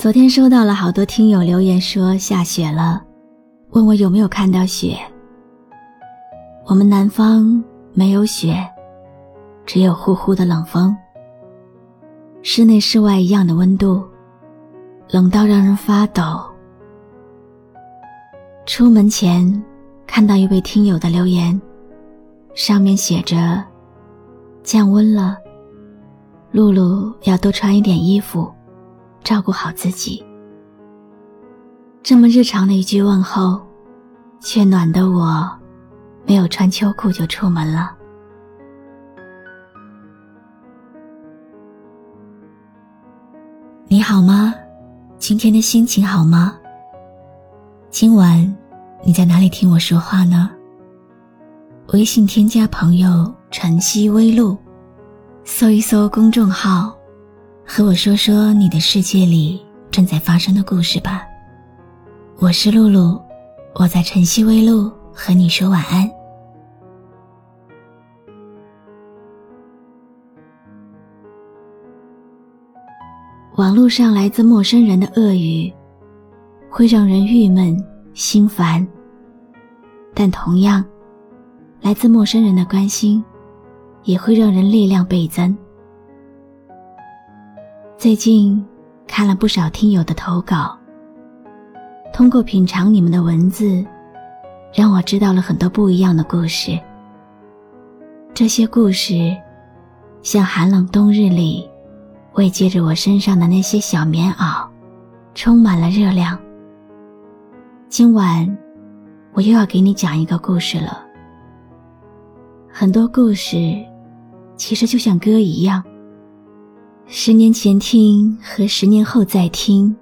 昨天收到了好多听友留言说下雪了，问我有没有看到雪。我们南方没有雪，只有呼呼的冷风。室内室外一样的温度，冷到让人发抖。出门前看到一位听友的留言，上面写着：“降温了，露露要多穿一点衣服。”照顾好自己。这么日常的一句问候，却暖得我没有穿秋裤就出门了。你好吗？今天的心情好吗？今晚你在哪里听我说话呢？微信添加朋友“晨曦微露”，搜一搜公众号。和我说说你的世界里正在发生的故事吧。我是露露，我在晨曦微露和你说晚安。网络上来自陌生人的恶语，会让人郁闷心烦。但同样，来自陌生人的关心，也会让人力量倍增。最近看了不少听友的投稿，通过品尝你们的文字，让我知道了很多不一样的故事。这些故事，像寒冷冬日里慰藉着我身上的那些小棉袄，充满了热量。今晚，我又要给你讲一个故事了。很多故事，其实就像歌一样。十年前听和十年后再听，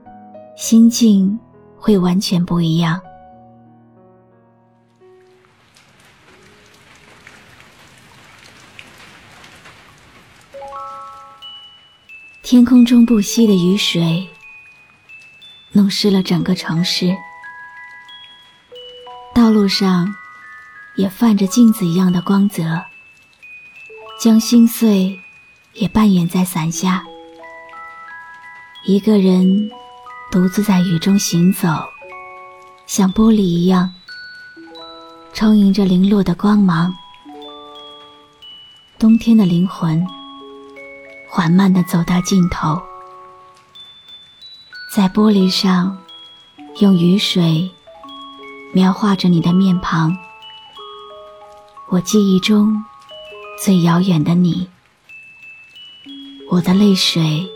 心境会完全不一样。天空中不息的雨水，弄湿了整个城市。道路上，也泛着镜子一样的光泽，将心碎。也扮演在伞下，一个人独自在雨中行走，像玻璃一样，充盈着零落的光芒。冬天的灵魂，缓慢地走到尽头，在玻璃上，用雨水描画着你的面庞，我记忆中最遥远的你。我的泪水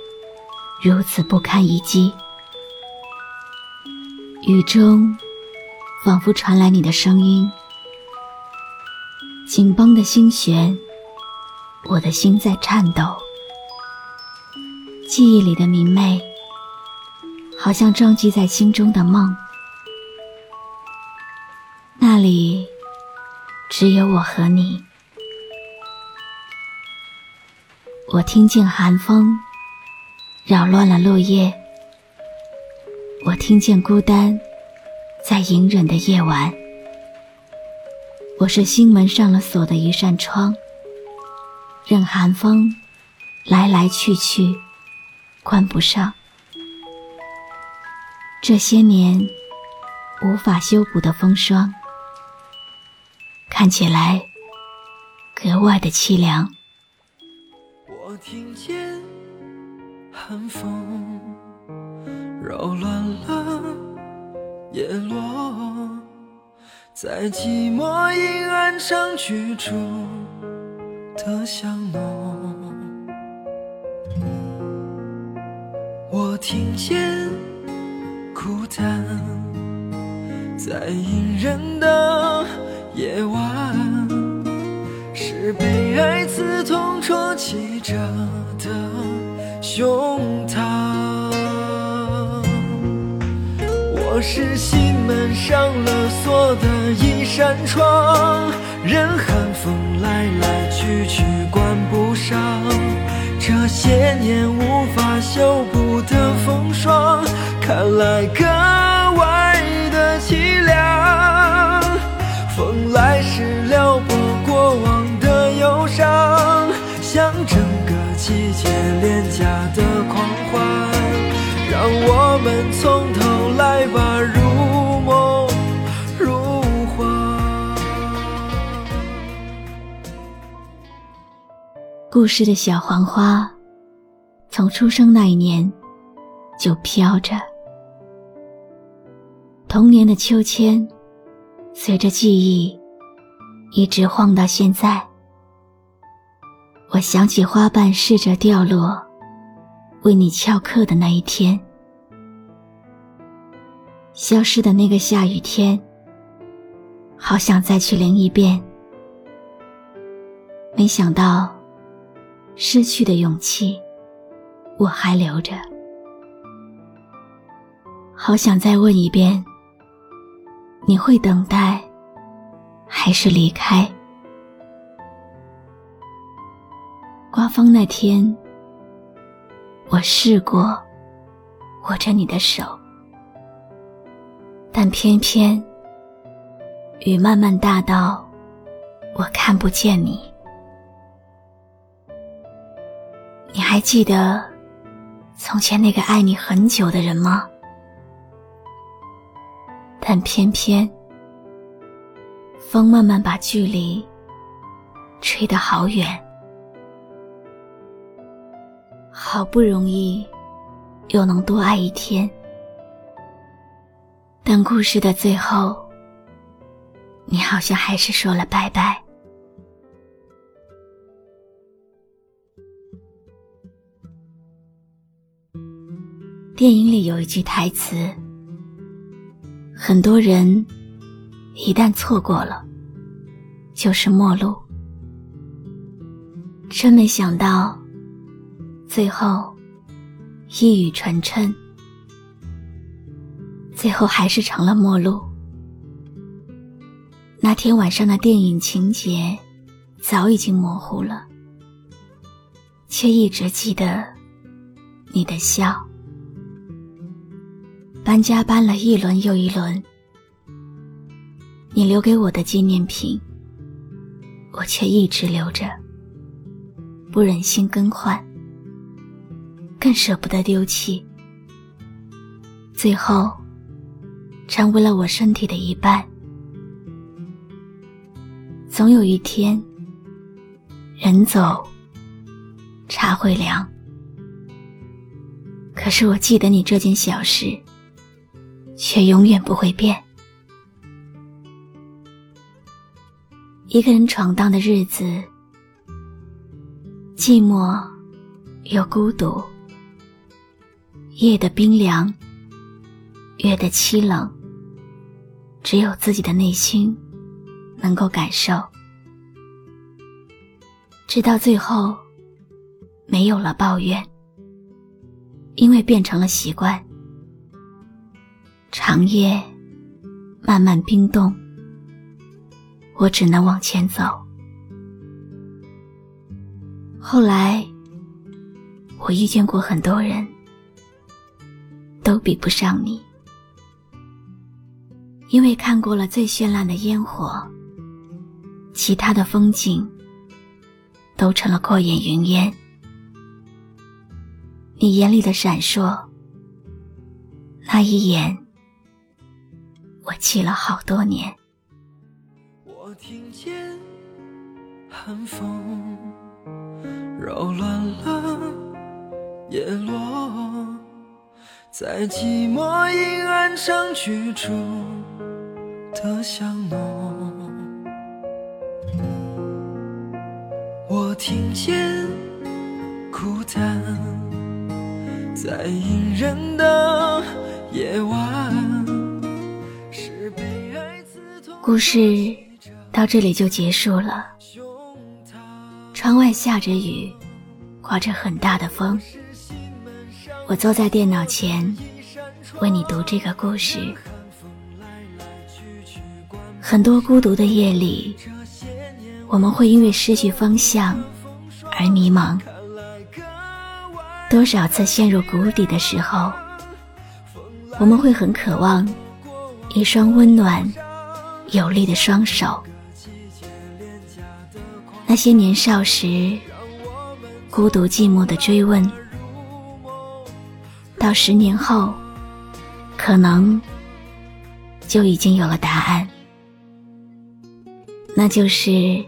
如此不堪一击，雨中仿佛传来你的声音，紧绷的心弦，我的心在颤抖。记忆里的明媚，好像撞击在心中的梦，那里只有我和你。我听见寒风扰乱了落叶，我听见孤单在隐忍的夜晚。我是心门上了锁的一扇窗，任寒风来来去去，关不上。这些年无法修补的风霜，看起来格外的凄凉。听见寒风扰乱了叶落，在寂寞阴暗中居住的香浓。我听见孤单在隐忍的夜晚，是被爱刺刺痛戳起。着的胸膛，我是心门上了锁的一扇窗，任寒风来来去去，关不上这些年无法修补的风霜，看来伤。像整个季节廉价的狂欢，让我们从头来吧，如梦如画。故事的小黄花，从出生那一年就飘着。童年的秋千，随着记忆一直晃到现在。我想起花瓣试着掉落，为你翘课的那一天，消失的那个下雨天，好想再去淋一遍。没想到，失去的勇气我还留着。好想再问一遍，你会等待，还是离开？刮风那天，我试过握着你的手，但偏偏雨慢慢大到我看不见你。你还记得从前那个爱你很久的人吗？但偏偏风慢慢把距离吹得好远。好不容易，又能多爱一天，但故事的最后，你好像还是说了拜拜。电影里有一句台词：“很多人一旦错过了，就是陌路。”真没想到。最后，一语成谶，最后还是成了陌路。那天晚上的电影情节早已经模糊了，却一直记得你的笑。搬家搬了一轮又一轮，你留给我的纪念品，我却一直留着，不忍心更换。更舍不得丢弃，最后成为了我身体的一半。总有一天，人走茶会凉。可是我记得你这件小事，却永远不会变。一个人闯荡的日子，寂寞又孤独。夜的冰凉，月的凄冷，只有自己的内心能够感受。直到最后，没有了抱怨，因为变成了习惯。长夜慢慢冰冻，我只能往前走。后来，我遇见过很多人。都比不上你，因为看过了最绚烂的烟火，其他的风景都成了过眼云烟。你眼里的闪烁，那一眼，我记了好多年。我听见寒风扰乱了叶落。在寂寞阴暗上居住的香浓，我听见孤单在隐忍的夜晚，是被爱刺痛。故事到这里就结束了。窗外下着雨，刮着很大的风。我坐在电脑前，为你读这个故事。很多孤独的夜里，我们会因为失去方向而迷茫。多少次陷入谷底的时候，我们会很渴望一双温暖有力的双手。那些年少时孤独寂寞的追问。到十年后，可能就已经有了答案，那就是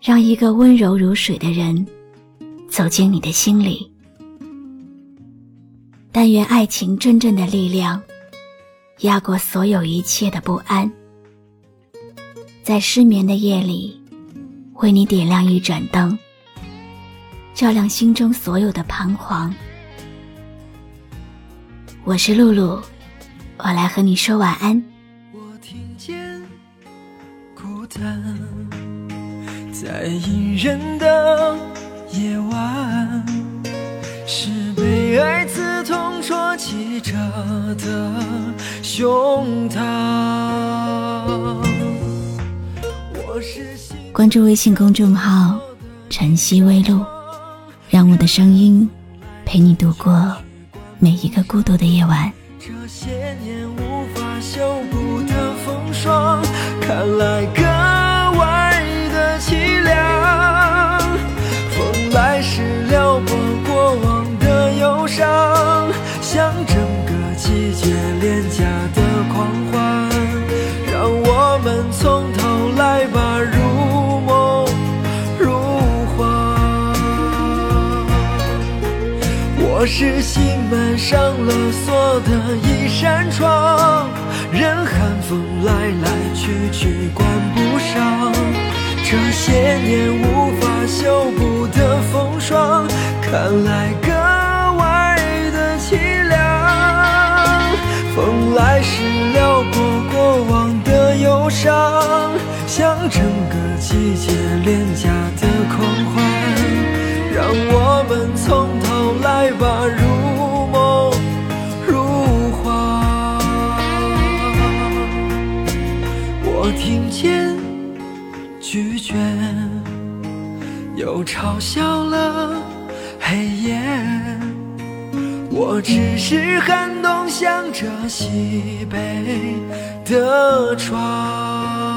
让一个温柔如水的人走进你的心里。但愿爱情真正的力量压过所有一切的不安，在失眠的夜里为你点亮一盏灯，照亮心中所有的彷徨。我是露露，我来和你说晚安。我听见孤单，在隐忍的夜晚，是被爱刺痛戳击着的胸膛。我是心关注微信公众号“晨曦微露”，让我的声音陪你度过每一个孤独的夜晚。这些年无法修补的风霜，看来格外的凄凉。风来时撩拨过往的忧伤，像整个季节廉价我是心门上了锁的一扇窗，任寒风来来去去关不上。这些年无法修补的风霜，看来格外的凄凉。风来时撩拨过往的忧伤，像整个季节廉价嘲笑了黑夜。我只是寒冬向着西北的窗。